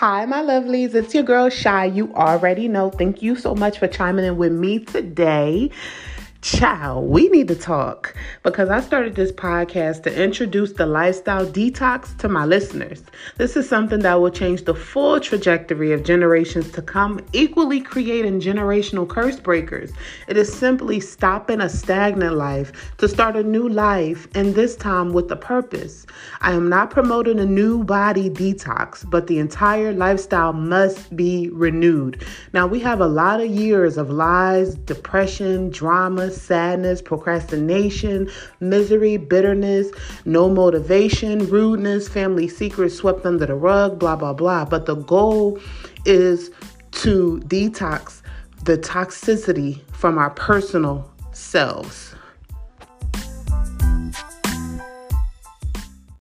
Hi, my lovelies. It's your girl Shy. You already know. Thank you so much for chiming in with me today. Child, we need to talk because I started this podcast to introduce the lifestyle detox to my listeners. This is something that will change the full trajectory of generations to come, equally creating generational curse breakers. It is simply stopping a stagnant life to start a new life, and this time with a purpose. I am not promoting a new body detox, but the entire lifestyle must be renewed. Now, we have a lot of years of lies, depression, drama sadness, procrastination, misery, bitterness, no motivation, rudeness, family secrets swept under the rug, blah, blah, blah. But the goal is to detox the toxicity from our personal selves.